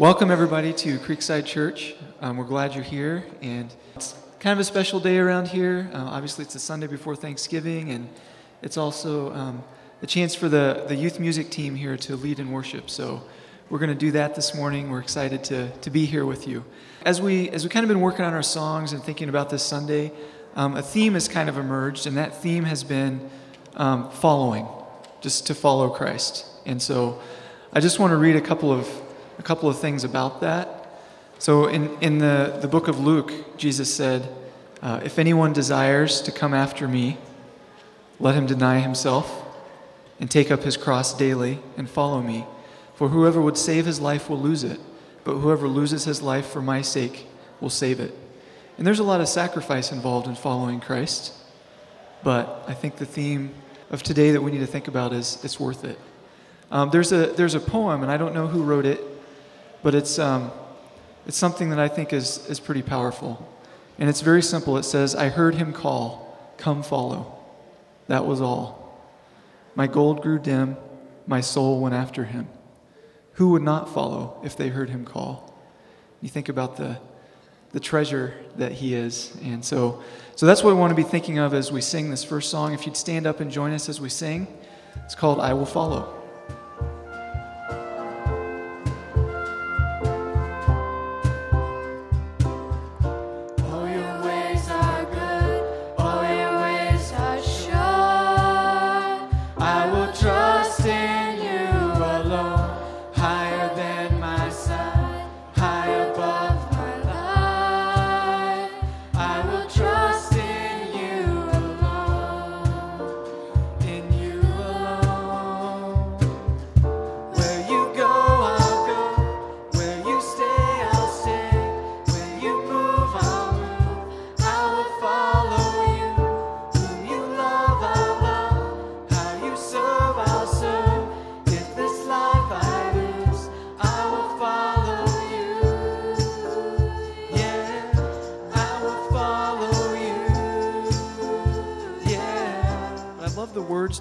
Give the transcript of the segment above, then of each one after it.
Welcome, everybody, to Creekside Church. Um, we're glad you're here, and it's kind of a special day around here. Uh, obviously, it's the Sunday before Thanksgiving, and it's also um, a chance for the, the youth music team here to lead in worship. So we're going to do that this morning. We're excited to, to be here with you. As we, as we kind of been working on our songs and thinking about this Sunday, um, a theme has kind of emerged, and that theme has been um, following, just to follow Christ. And so I just want to read a couple of a couple of things about that. So, in, in the, the book of Luke, Jesus said, uh, If anyone desires to come after me, let him deny himself and take up his cross daily and follow me. For whoever would save his life will lose it, but whoever loses his life for my sake will save it. And there's a lot of sacrifice involved in following Christ, but I think the theme of today that we need to think about is it's worth it. Um, there's, a, there's a poem, and I don't know who wrote it, but it's, um, it's something that I think is, is pretty powerful. And it's very simple. It says, I heard him call, come follow. That was all. My gold grew dim, my soul went after him. Who would not follow if they heard him call? You think about the, the treasure that he is. And so, so that's what we want to be thinking of as we sing this first song. If you'd stand up and join us as we sing, it's called I Will Follow.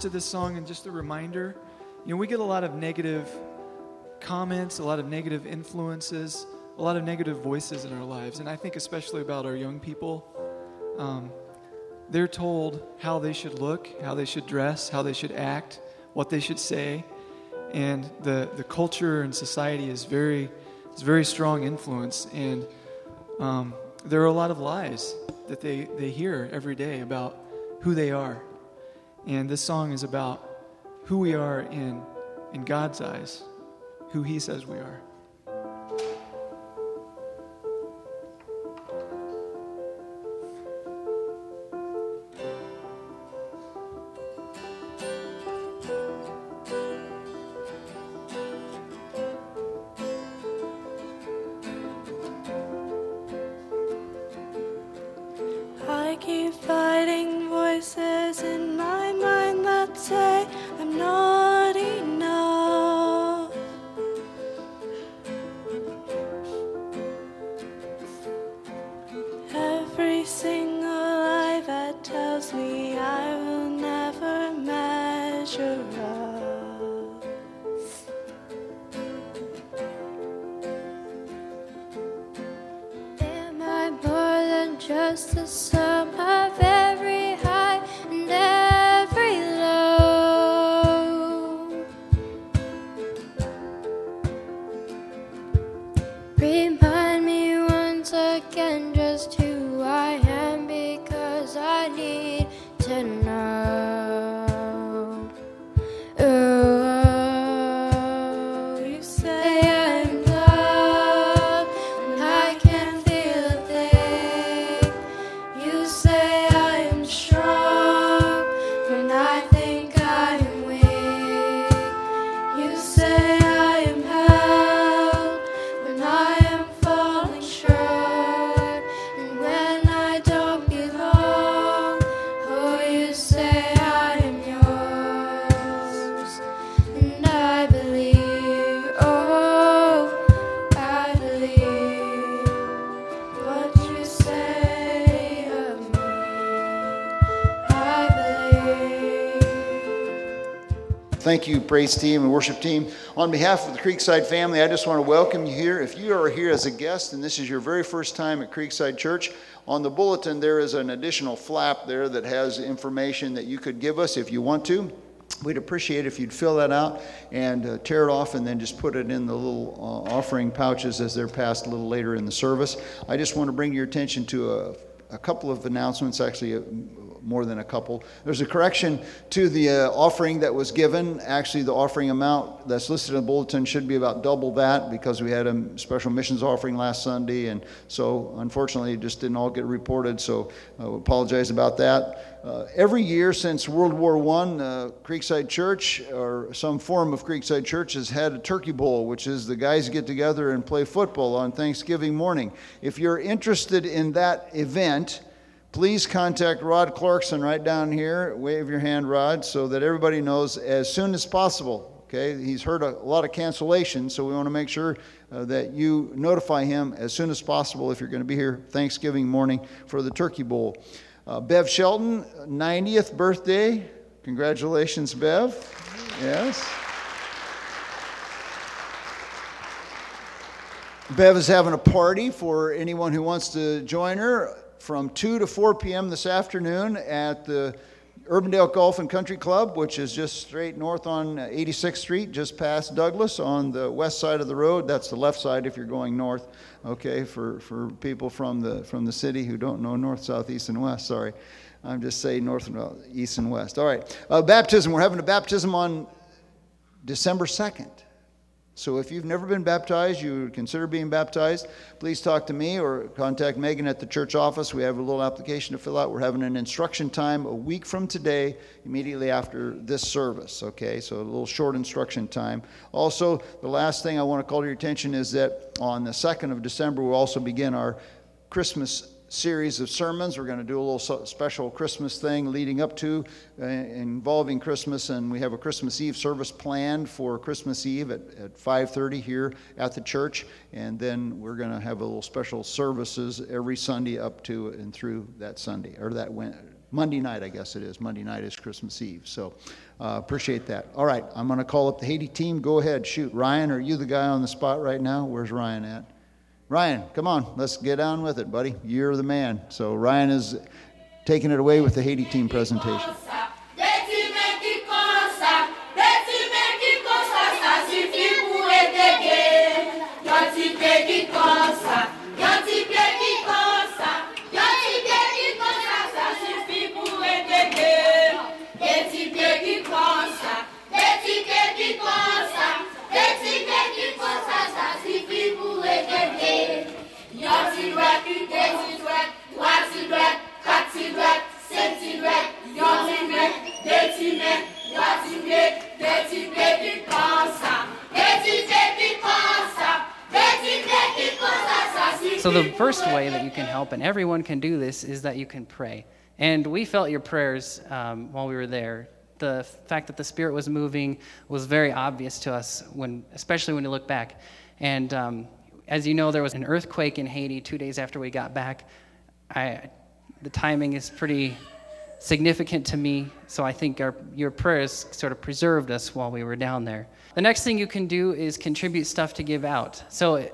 This song and just a reminder you know, we get a lot of negative comments, a lot of negative influences, a lot of negative voices in our lives. And I think, especially about our young people, um, they're told how they should look, how they should dress, how they should act, what they should say. And the, the culture and society is very, is very strong influence. And um, there are a lot of lies that they, they hear every day about who they are and this song is about who we are in, in God's eyes, who He says we are. I keep fighting. You, praise team and worship team. On behalf of the Creekside family, I just want to welcome you here. If you are here as a guest and this is your very first time at Creekside Church, on the bulletin there is an additional flap there that has information that you could give us if you want to. We'd appreciate if you'd fill that out and uh, tear it off and then just put it in the little uh, offering pouches as they're passed a little later in the service. I just want to bring your attention to a, a couple of announcements, actually, uh, more than a couple. There's a correction to the uh, offering that was given. Actually, the offering amount that's listed in the bulletin should be about double that because we had a special missions offering last Sunday, and so unfortunately, it just didn't all get reported. So I apologize about that. Uh, every year since World War I, uh, Creekside Church or some form of Creekside Church has had a turkey bowl, which is the guys get together and play football on Thanksgiving morning. If you're interested in that event, please contact Rod Clarkson right down here. Wave your hand, Rod, so that everybody knows as soon as possible. Okay, he's heard a, lot of cancellations, so we want to make sure uh, that you notify him as soon as possible if you're going to be here Thanksgiving morning for the Turkey Bowl. Uh, Bev Shelton, 90th birthday. Congratulations, Bev. Yes. Bev is having a party for anyone who wants to join her from 2 to 4 p.m. this afternoon at the Urbandale Golf and Country Club, which is just straight north on 86th Street, just past Douglas on the west side of the road. That's the left side if you're going north. Okay, for, for people from the from the city who don't know north, south, east, and west. Sorry, I'm just saying north and east and west. All right, uh, baptism. We're having a baptism on December 2nd. So if you've never been baptized, you would consider being baptized, please talk to me or contact Megan at the church office. We have a little application to fill out. We're having an instruction time a week from today, immediately after this service. Okay, so a little short instruction time. Also, the last thing I want to call to your attention is that on the 2nd of December, we'll also begin our Christmas series of sermons. We're going to do a little special Christmas thing leading up to uh, involving Christmas, and we have a Christmas Eve service planned for Christmas Eve at, at 5:30 here at the church, and then we're going to have a little special services every Sunday up to and through that Sunday or that Monday night, I guess it is. Monday night is Christmas Eve, so uh, appreciate that. All right, I'm going to call up the Haiti team. Go ahead, shoot. Ryan, are you the guy on the spot right now? Where's Ryan at? Ryan, come on, let's get on with it, buddy. You're the man. So Ryan is taking it away with the Haiti team presentation. So, the first way that you can help, and everyone can do this, is that you can pray. And we felt your prayers um, while we were there. The fact that the Spirit was moving was very obvious to us, when, especially when you look back. And um, as you know, there was an earthquake in Haiti two days after we got back. I, the timing is pretty significant to me, so I think our, your prayers sort of preserved us while we were down there. The next thing you can do is contribute stuff to give out. So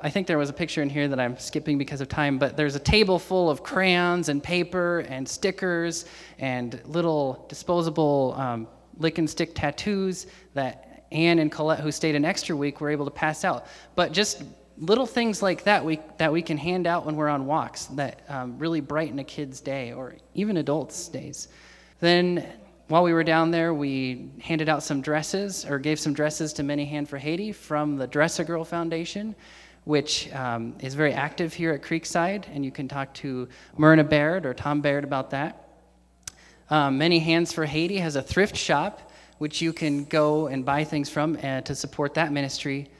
I think there was a picture in here that I'm skipping because of time, but there's a table full of crayons and paper and stickers and little disposable um, lick and stick tattoos that Anne and Colette, who stayed an extra week, were able to pass out. But just little things like that we, that we can hand out when we're on walks that um, really brighten a kid's day or even adults' days. Then while we were down there, we handed out some dresses or gave some dresses to Many Hand for Haiti from the Dress a Girl Foundation which um, is very active here at Creekside, and you can talk to Myrna Baird or Tom Baird about that. Um, Many Hands for Haiti has a thrift shop, which you can go and buy things from uh, to support that ministry.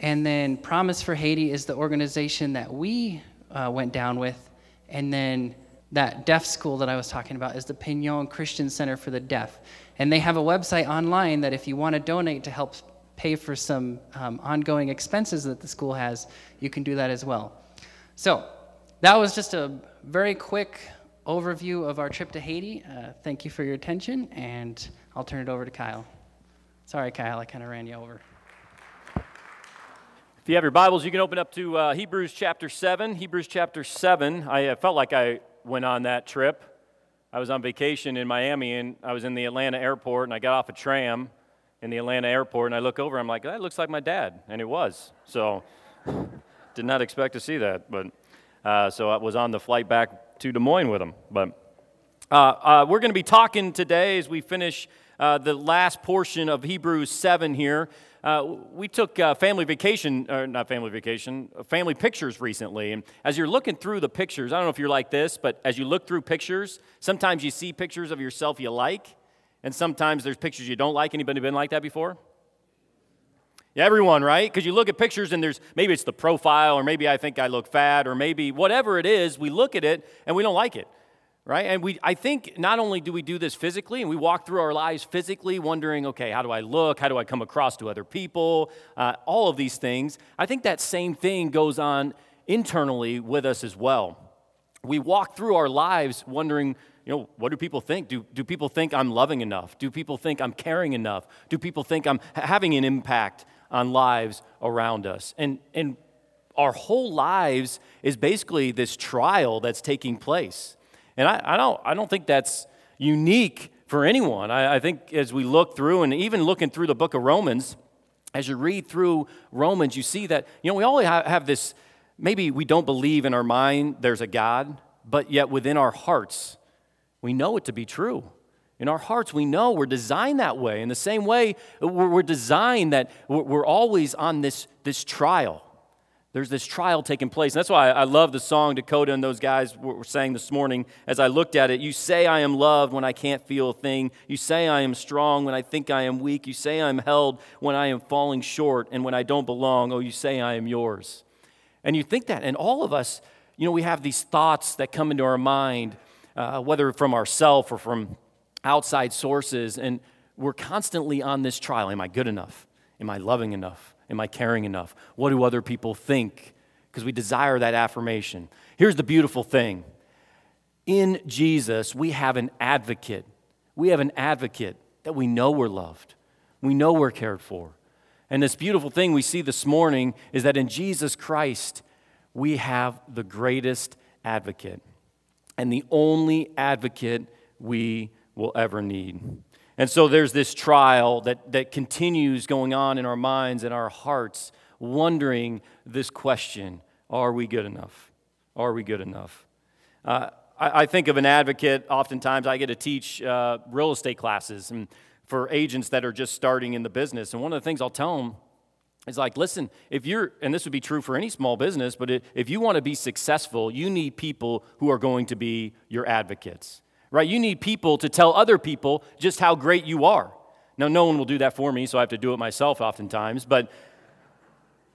And then Promise for Haiti is the organization that we uh, went down with. And then that deaf school that I was talking about is the Pignon Christian Center for the Deaf. And they have a website online that if you want to donate to help pay for some um, ongoing expenses that the school has, you can do that as well. So, that was just a very quick overview of our trip to Haiti. Uh, thank you for your attention, and I'll turn it over to Kyle. Sorry, Kyle, I kind of ran you over. You have your Bibles, you can open up to uh, Hebrews chapter 7. Hebrews chapter 7. I uh, felt like I went on that trip. I was on vacation in Miami and I was in the Atlanta airport and I got off a tram in the Atlanta airport and I look over, and I'm like, that looks like my dad. And it was. So, did not expect to see that. But uh, so I was on the flight back to Des Moines with him. But uh, uh, we're going to be talking today as we finish uh, the last portion of Hebrews 7 here. Uh, we took uh, family vacation, or not family vacation, uh, family pictures recently. And as you're looking through the pictures, I don't know if you're like this, but as you look through pictures, sometimes you see pictures of yourself you like, and sometimes there's pictures you don't like. Anybody been like that before? Yeah, everyone, right? Because you look at pictures and there's maybe it's the profile, or maybe I think I look fat, or maybe whatever it is, we look at it and we don't like it right? And we, I think not only do we do this physically, and we walk through our lives physically, wondering, okay, how do I look? How do I come across to other people? Uh, all of these things. I think that same thing goes on internally with us as well. We walk through our lives wondering, you know, what do people think? Do, do people think I'm loving enough? Do people think I'm caring enough? Do people think I'm having an impact on lives around us? And, and our whole lives is basically this trial that's taking place. And I, I, don't, I don't think that's unique for anyone. I, I think as we look through, and even looking through the book of Romans, as you read through Romans, you see that, you know, we all have this, maybe we don't believe in our mind there's a God, but yet within our hearts, we know it to be true. In our hearts, we know we're designed that way. In the same way, we're designed that we're always on this, this trial there's this trial taking place. And that's why I love the song Dakota and those guys were saying this morning as I looked at it. You say I am loved when I can't feel a thing. You say I am strong when I think I am weak. You say I'm held when I am falling short and when I don't belong. Oh, you say I am yours. And you think that. And all of us, you know, we have these thoughts that come into our mind, uh, whether from ourself or from outside sources. And we're constantly on this trial. Am I good enough? Am I loving enough? Am I caring enough? What do other people think? Because we desire that affirmation. Here's the beautiful thing in Jesus, we have an advocate. We have an advocate that we know we're loved, we know we're cared for. And this beautiful thing we see this morning is that in Jesus Christ, we have the greatest advocate and the only advocate we will ever need. And so there's this trial that, that continues going on in our minds and our hearts, wondering this question Are we good enough? Are we good enough? Uh, I, I, think of an advocate, oftentimes I get to teach uh, real estate classes and for agents that are just starting in the business. And one of the things I'll tell them is like, listen, if you're, and this would be true for any small business, but if you want to be successful, you need people who are going to be your advocates right? You need people to tell other people just how great you are. Now, no one will do that for me, so I have to do it myself oftentimes, but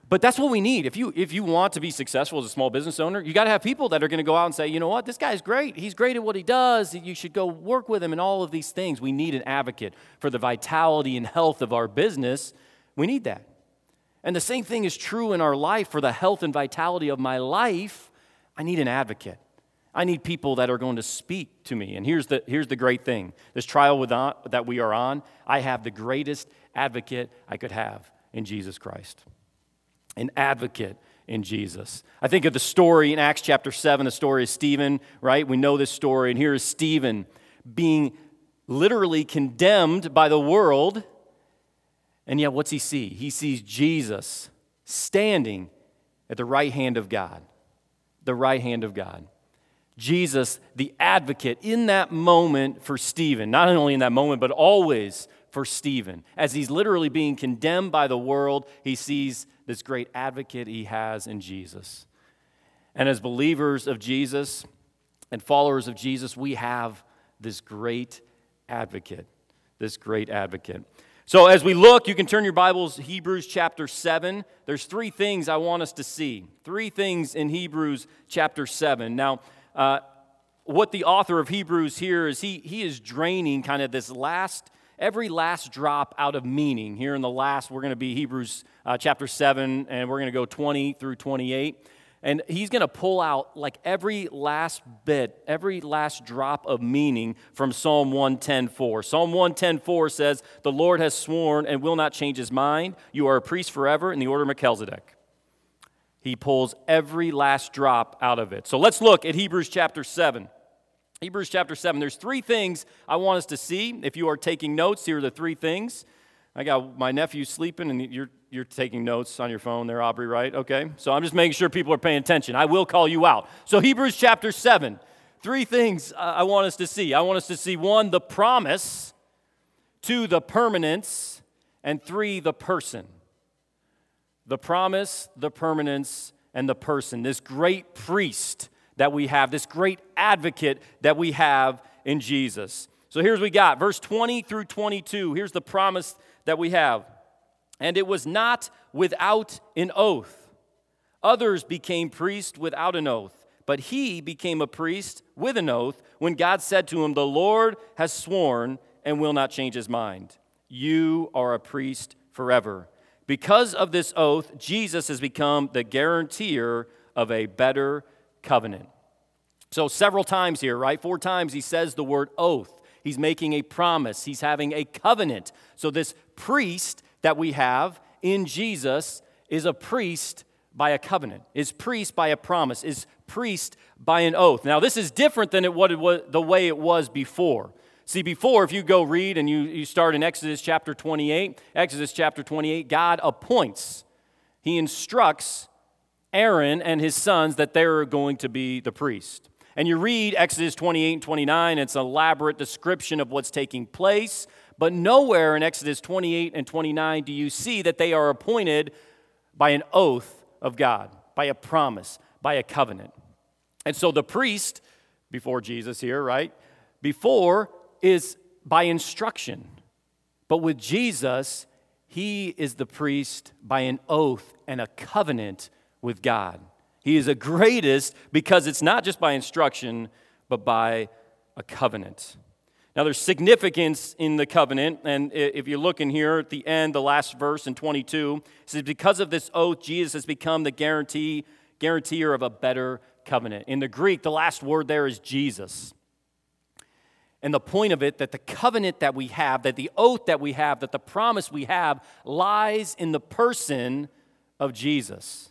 but that's what we need. If you if you want to be successful as a small business owner, you got to have people that are going to go out and say, "You know what? This guy's great. He's great at what he does. You should go work with him and all of these things." We need an advocate for the vitality and health of our business. We need that. And the same thing is true in our life for the health and vitality of my life. I need an advocate. I need people that are going to speak to me. And here's the, here's the great thing this trial with, on, that we are on, I have the greatest advocate I could have in Jesus Christ. An advocate in Jesus. I think of the story in Acts chapter 7, the story of Stephen, right? We know this story. And here is Stephen being literally condemned by the world. And yet, what's he see? He sees Jesus standing at the right hand of God. The right hand of God. Jesus, the advocate, in that moment for Stephen, not only in that moment, but always for Stephen. As he's literally being condemned by the world, he sees this great advocate he has in Jesus. And as believers of Jesus and followers of Jesus, we have this great advocate. This great advocate. So, as we look, you can turn your Bibles, Hebrews chapter 7. There's three things I want us to see. Three things in Hebrews chapter 7. Now, uh, what the author of Hebrews here is he, he is draining kind of this last, every last drop out of meaning. Here in the last, we're going to be Hebrews uh, chapter 7, and we're going to go 20 through 28. And he's going to pull out like every last bit, every last drop of meaning from Psalm 110:4. Psalm 110:4 says, "The Lord has sworn and will not change his mind. You are a priest forever in the order of Melchizedek." He pulls every last drop out of it. So let's look at Hebrews chapter 7. Hebrews chapter 7. There's three things I want us to see. If you are taking notes, here are the three things. I got my nephew sleeping, and you're, you're taking notes on your phone there, Aubrey, right? Okay. So I'm just making sure people are paying attention. I will call you out. So, Hebrews chapter 7, three things I want us to see. I want us to see one, the promise, two, the permanence, and three, the person. The promise, the permanence, and the person. This great priest that we have, this great advocate that we have in Jesus. So here's we got verse 20 through 22. Here's the promise that we have. And it was not without an oath. Others became priests without an oath, but he became a priest with an oath when God said to him, The Lord has sworn and will not change his mind. You are a priest forever. Because of this oath, Jesus has become the guarantor of a better covenant. So, several times here, right? Four times he says the word oath. He's making a promise, he's having a covenant. So, this priest that we have in Jesus is a priest by a covenant, is priest by a promise, is priest by an oath. Now, this is different than it, what it was, the way it was before. See, before, if you go read and you, you start in Exodus chapter 28, Exodus chapter 28, God appoints, He instructs Aaron and his sons that they're going to be the priest. And you read Exodus 28 and 29, it's an elaborate description of what's taking place. But nowhere in Exodus 28 and 29 do you see that they are appointed by an oath of God, by a promise, by a covenant. And so the priest, before Jesus here, right? Before is by instruction. But with Jesus, he is the priest by an oath and a covenant with God. He is the greatest because it's not just by instruction, but by a covenant. Now, there's significance in the covenant, and if you look in here at the end, the last verse in 22, it says, Because of this oath, Jesus has become the guarantee, guarantor of a better covenant. In the Greek, the last word there is Jesus. And the point of it, that the covenant that we have, that the oath that we have, that the promise we have, lies in the person of Jesus.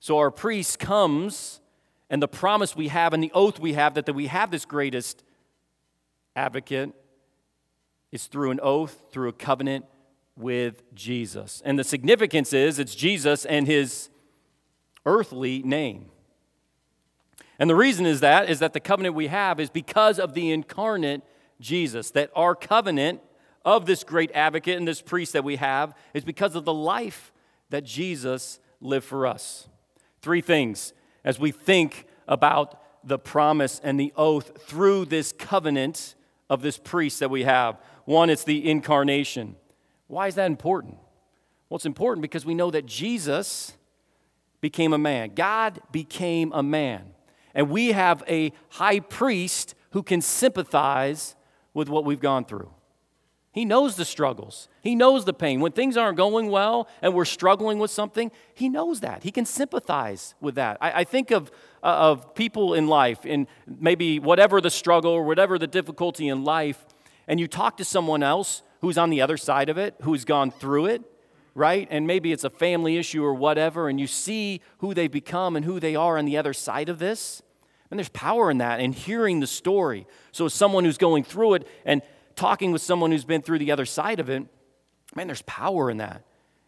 So our priest comes, and the promise we have and the oath we have that, that we have this greatest advocate is through an oath, through a covenant with Jesus. And the significance is it's Jesus and his earthly name. And the reason is that is that the covenant we have is because of the incarnate Jesus, that our covenant of this great advocate and this priest that we have is because of the life that Jesus lived for us. Three things as we think about the promise and the oath through this covenant of this priest that we have. One, it's the incarnation. Why is that important? Well, it's important because we know that Jesus became a man. God became a man. And we have a high priest who can sympathize with what we've gone through. He knows the struggles. He knows the pain. When things aren't going well and we're struggling with something, He knows that. He can sympathize with that. I, I think of, uh, of people in life, in maybe whatever the struggle or whatever the difficulty in life, and you talk to someone else who's on the other side of it, who's gone through it, right? And maybe it's a family issue or whatever, and you see who they've become and who they are on the other side of this. And there's power in that and hearing the story. So, as someone who's going through it and talking with someone who's been through the other side of it, man, there's power in that.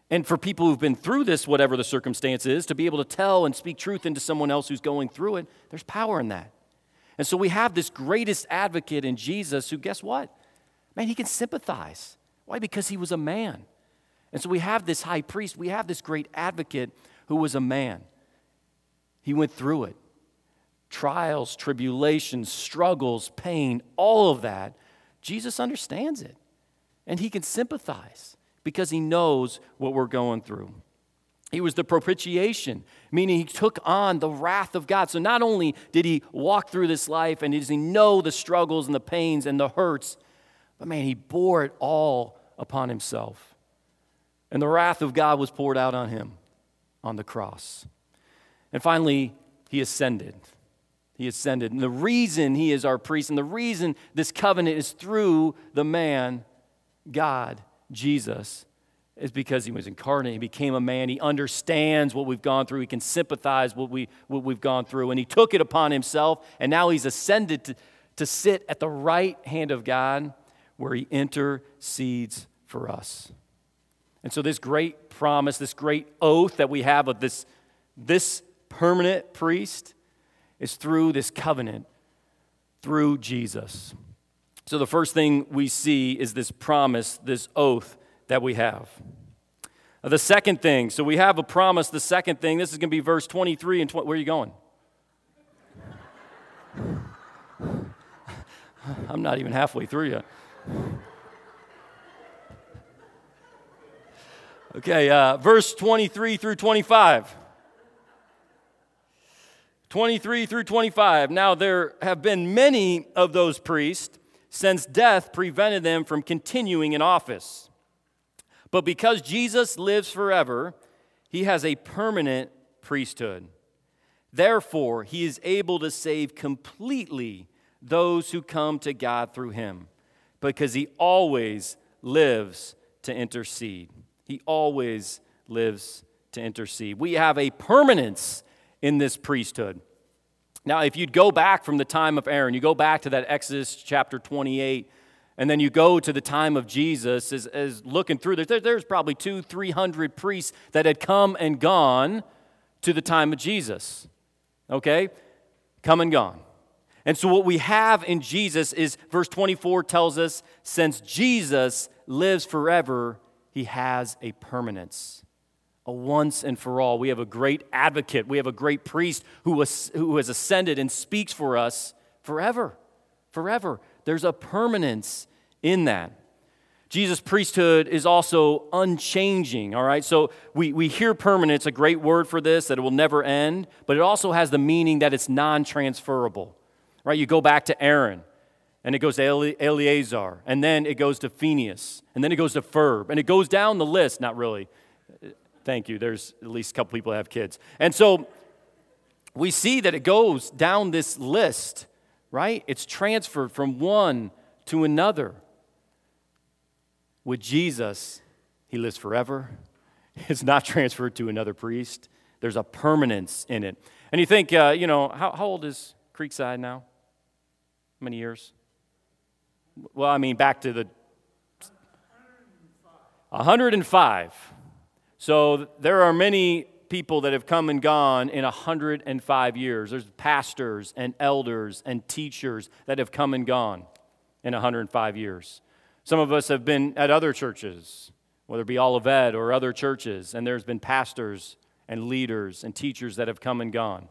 And for people who've been through this, whatever the circumstance is, to be able to tell and speak truth into someone else who's going through it, there's power in that. And so we have this greatest advocate in Jesus who, guess what? Man, he can sympathize. Why? Because he was a man. And so we have this high priest, we have this great advocate who was a man. He went through it trials, tribulations, struggles, pain, all of that Jesus understands it and he can sympathize because he knows what we're going through. He was the propitiation, meaning he took on the wrath of God. So not only did he walk through this life and does he know the struggles and the pains and the hurts, but man, he bore it all upon himself. And the wrath of God was poured out on him on the cross. And finally, he ascended. He ascended. And the reason he is our priest and the reason this covenant is through the man, God, Jesus, is because he was incarnate. He became a man. He understands what we've gone through. He can sympathize what, we, what we've gone through. And he took it upon himself. And now he's ascended to, to sit at the right hand of God where he intercedes for us. And so, this great promise, this great oath that we have of this, this permanent priest is through this covenant, through Jesus. So, the first thing we see is this promise, this oath that we have. The second thing, so we have a promise. The second thing, this is going to be verse 23 and 20. Where are you going? I'm not even halfway through yet. Okay, uh, verse 23 through 25. 23 through 25. Now, there have been many of those priests since death prevented them from continuing in office. But because Jesus lives forever, he has a permanent priesthood. Therefore, he is able to save completely those who come to God through him, because he always lives to intercede. He always lives to intercede. We have a permanence in this priesthood. Now, if you'd go back from the time of Aaron, you go back to that Exodus chapter 28, and then you go to the time of Jesus, as, as looking through there, there's probably two, three hundred priests that had come and gone to the time of Jesus. Okay? Come and gone. And so, what we have in Jesus is verse 24 tells us since Jesus lives forever, he has a permanence, a once and for all. We have a great advocate, we have a great priest who, was, who has ascended and speaks for us forever. Forever. There's a permanence in that. Jesus' priesthood is also unchanging, all right? So we, we hear permanence, a great word for this, that it will never end, but it also has the meaning that it's non transferable right? You go back to Aaron, and it goes to Eleazar, and then it goes to Phineas, and then it goes to Ferb, and it goes down the list. Not really. Thank you. There's at least a couple people that have kids. And so we see that it goes down this list, right? It's transferred from one to another. With Jesus, he lives forever. It's not transferred to another priest. There's a permanence in it. And you think, uh, you know, how, how old is Creekside now? How many years? Well, I mean, back to the 105. So there are many people that have come and gone in 105 years. There's pastors and elders and teachers that have come and gone in 105 years. Some of us have been at other churches, whether it be Olivet or other churches, and there's been pastors and leaders and teachers that have come and gone.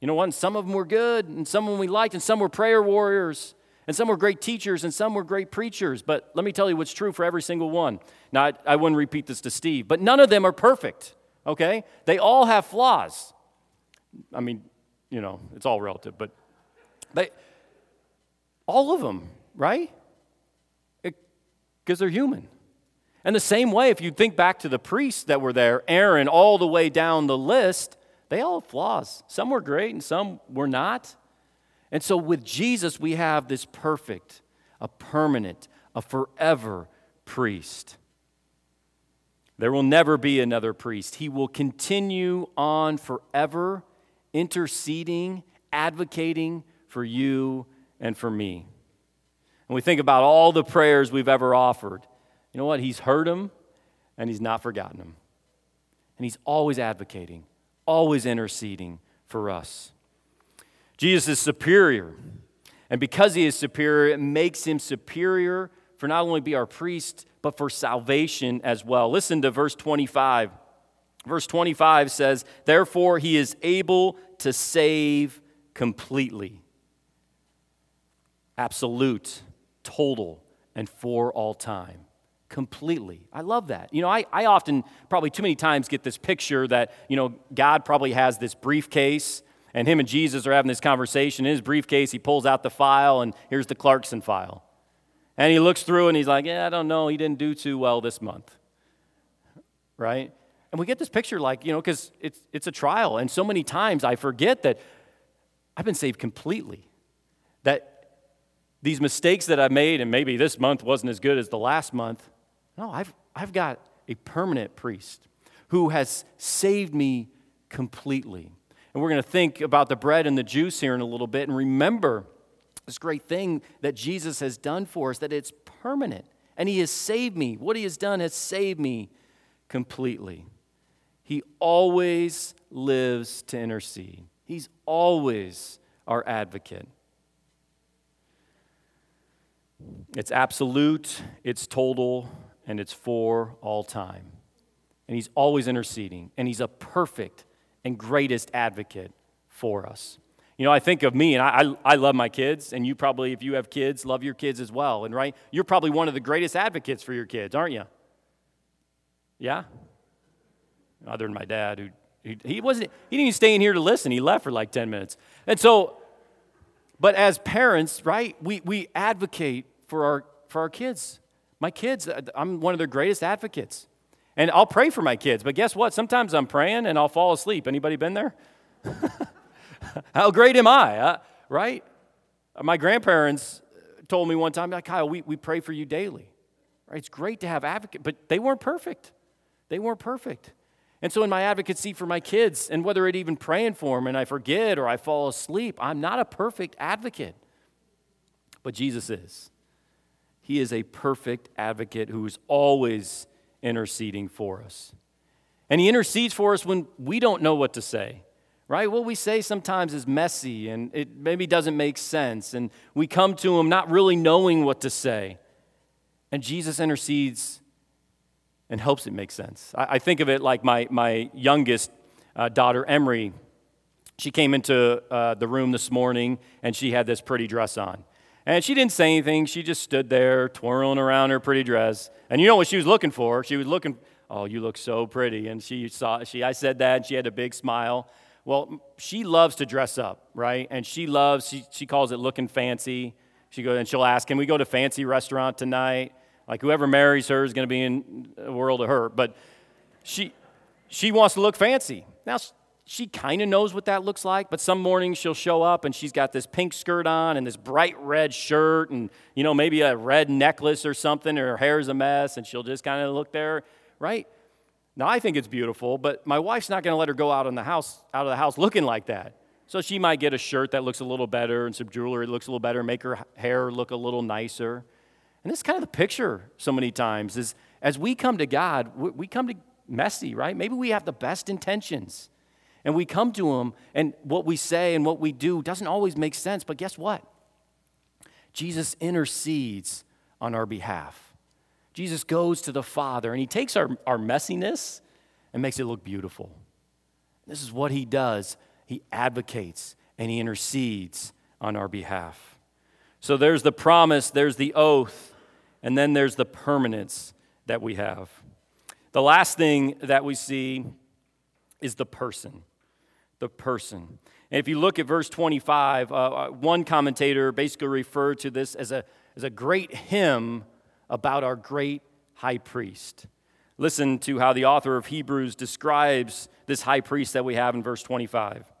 You know what? some of them were good, and some of them we liked, and some were prayer warriors, and some were great teachers, and some were great preachers. But let me tell you what's true for every single one. Now, I, I wouldn't repeat this to Steve, but none of them are perfect, okay? They all have flaws. I mean, you know, it's all relative, but they, all of them, right? Because they're human. And the same way, if you think back to the priests that were there, Aaron, all the way down the list, they all have flaws. Some were great and some were not. And so with Jesus, we have this perfect, a permanent, a forever priest. There will never be another priest. He will continue on forever, interceding, advocating for you and for me. And we think about all the prayers we've ever offered. You know what? He's heard them and he's not forgotten them. And he's always advocating always interceding for us. Jesus is superior. And because he is superior, it makes him superior for not only be our priest, but for salvation as well. Listen to verse 25. Verse 25 says, Therefore, he is able to save completely. Absolute, total, and for all time completely. I love that. You know, I, I often, probably too many times, get this picture that, you know, God probably has this briefcase and him and Jesus are having this conversation. In his briefcase, he pulls out the file, and here's the Clarkson file. And he looks through and he's like, Yeah, I don't know. He didn't do too well this month. Right? And we get this picture like, you know, because it's, it's a trial. And so many times I forget that I've been saved completely. That these mistakes that I've made, and maybe this month wasn't as good as the last month, no, I've, I've got a permanent priest who has saved me completely. And we're going to think about the bread and the juice here in a little bit and remember this great thing that Jesus has done for us, that it's permanent. And He has saved me. What He has done has saved me completely. He always lives to intercede, He's always our advocate. It's absolute, it's total, and it's for all time. And He's always interceding, and He's a perfect and greatest advocate for us. You know, I think of me, and I, I, love my kids, and you probably, if you have kids, love your kids as well. And right, you're probably one of the greatest advocates for your kids, aren't you? Yeah? other than my dad, who he, he wasn't, he didn't even stay in here to listen. He left for like 10 minutes. And so, but as parents, right, we, we advocate for our, for our kids. My kids, I'm one of their greatest advocates. And I'll pray for my kids, but guess what? Sometimes I'm praying and I'll fall asleep. Anybody been there? How great am I, uh, right? My grandparents told me one time, like, Kyle, we, we pray for you daily. Right? It's great to have advocates, but they weren't perfect. They weren't perfect. And so, in my advocacy for my kids, and whether it even praying for them and I forget or I fall asleep, I'm not a perfect advocate. But Jesus is. He is a perfect advocate who is always interceding for us. And He intercedes for us when we don't know what to say, right? What we say sometimes is messy and it maybe doesn't make sense. And we come to Him not really knowing what to say. And Jesus intercedes and helps it make sense. I, I think of it like my, my youngest uh, daughter, Emery. She came into uh, the room this morning and she had this pretty dress on. And she didn't say anything. She just stood there twirling around her pretty dress. And you know what she was looking for? She was looking, oh, you look so pretty. And she saw, she, I said that, and she had a big smile. Well, she loves to dress up, right? And she loves, she, she calls it looking fancy. She goes, and she'll ask, can we go to fancy restaurant tonight? Like whoever marries her is going to be in a world of hurt. But she, she wants to look fancy. Now, she kind of knows what that looks like, but some mornings she'll show up and she's got this pink skirt on and this bright red shirt and, you know, maybe a red necklace or something, or her hair's a mess, and she'll just kind of look there, right? Now, I think it's beautiful, but my wife's not going to let her go out, in the house, out of the house looking like that. So she might get a shirt that looks a little better and some jewelry that looks a little better, make her hair look a little nicer. And this is kind of the picture so many times is as we come to God, we come to messy, right? Maybe we have the best intentions. And we come to Him, and what we say and what we do doesn't always make sense, but guess what? Jesus intercedes on our behalf. Jesus goes to the Father, and He takes our, our messiness and makes it look beautiful. This is what He does He advocates and He intercedes on our behalf. So there's the promise, there's the oath, and then there's the permanence that we have. The last thing that we see is the person. The person. And if you look at verse 25, uh, uh, one commentator basically referred to this as a, as a great hymn about our great high priest. Listen to how the author of Hebrews describes this high priest that we have in verse 25.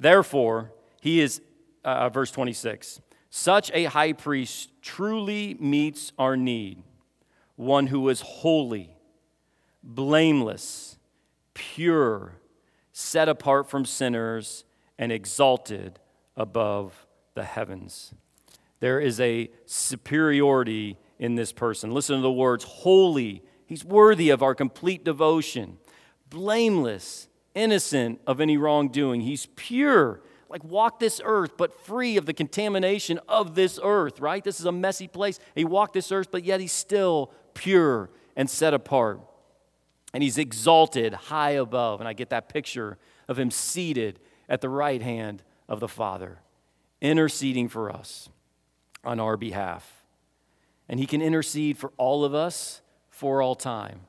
Therefore, he is, uh, verse 26, such a high priest truly meets our need, one who is holy, blameless, pure, set apart from sinners, and exalted above the heavens. There is a superiority in this person. Listen to the words holy, he's worthy of our complete devotion, blameless, innocent of any wrongdoing, he's pure like walk this earth, but free of the contamination of this earth, right? This is a messy place. He walked this earth, but yet he's still pure and set apart. And he's exalted high above. And I get that picture of him seated at the right hand of the Father, interceding for us on our behalf. And he can intercede for all of us for all time.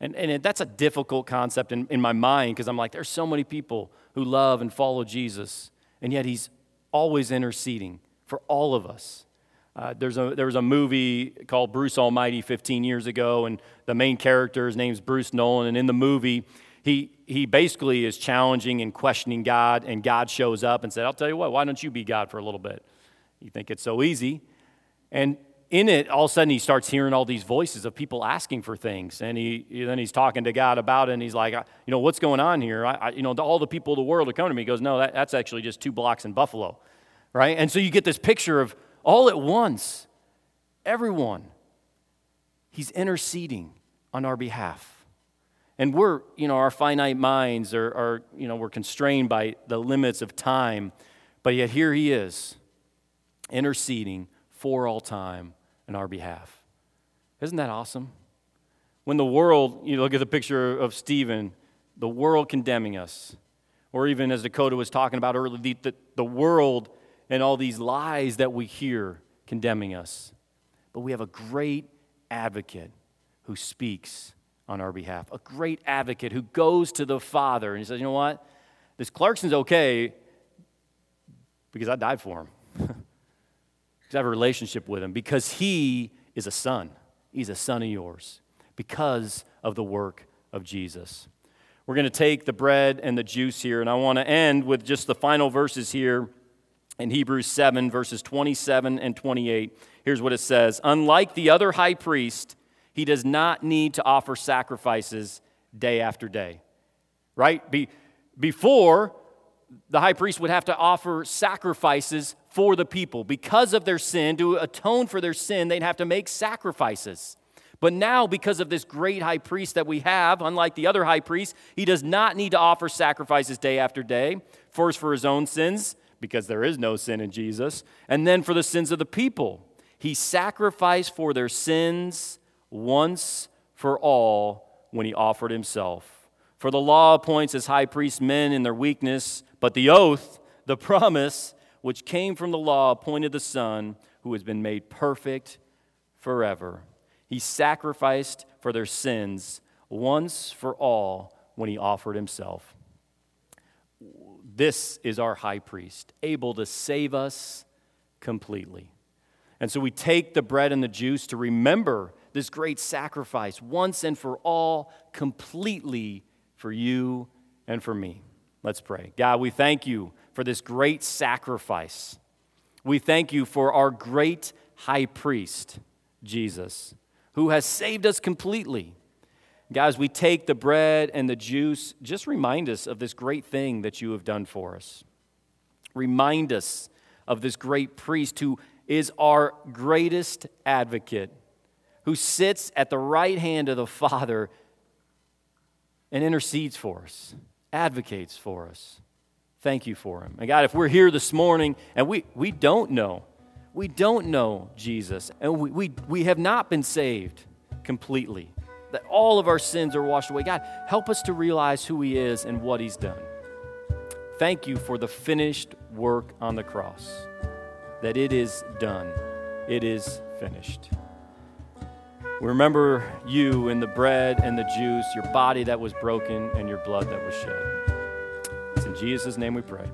And, and that's a difficult concept in, in my mind because I'm like, there's so many people who love and follow Jesus, and yet he's always interceding for all of us. Uh, there's a, there was a movie called Bruce Almighty 15 years ago, and the main character, his name's Bruce Nolan, and in the movie, he, he basically is challenging and questioning God, and God shows up and said, I'll tell you what, why don't you be God for a little bit? You think it's so easy. And in it, all of a sudden, he starts hearing all these voices of people asking for things. And he, then he's talking to God about it, and he's like, You know, what's going on here? I, I, you know, all the people of the world are coming to me. He goes, No, that, that's actually just two blocks in Buffalo, right? And so you get this picture of all at once, everyone, he's interceding on our behalf. And we're, you know, our finite minds are, are, you know, we're constrained by the limits of time, but yet here he is, interceding for all time in our behalf. Isn't that awesome? When the world, you look at the picture of Stephen, the world condemning us, or even as Dakota was talking about earlier, the, the, the world and all these lies that we hear condemning us. But we have a great advocate who speaks on our behalf, a great advocate who goes to the Father and he says, You know what? This Clarkson's okay because I died for him. because I have a relationship with him, because he is a son. He's a son of yours because of the work of Jesus. We're going to take the bread and the juice here, and I want to end with just the final verses here in Hebrews 7, verses 27 and 28. Here's what it says Unlike the other high priest, he does not need to offer sacrifices day after day. Right? Be, before, the high priest would have to offer sacrifices for the people. Because of their sin, to atone for their sin, they'd have to make sacrifices. But now, because of this great high priest that we have, unlike the other high priest, he does not need to offer sacrifices day after day. First, for his own sins, because there is no sin in Jesus, and then for the sins of the people. He sacrificed for their sins once for all when he offered himself. For the law appoints as high priests men in their weakness, but the oath, the promise, which came from the law, appointed the Son who has been made perfect forever. He sacrificed for their sins once for all when he offered himself. This is our high priest, able to save us completely. And so we take the bread and the juice to remember this great sacrifice once and for all, completely for you and for me. Let's pray. God, we thank you for this great sacrifice. We thank you for our great high priest, Jesus, who has saved us completely. Guys, we take the bread and the juice, just remind us of this great thing that you have done for us. Remind us of this great priest who is our greatest advocate who sits at the right hand of the Father and intercedes for us, advocates for us. Thank you for him. And God, if we're here this morning and we, we don't know, we don't know Jesus, and we, we, we have not been saved completely, that all of our sins are washed away, God, help us to realize who he is and what he's done. Thank you for the finished work on the cross, that it is done, it is finished. We remember you in the bread and the juice, your body that was broken, and your blood that was shed. It's in Jesus' name we pray.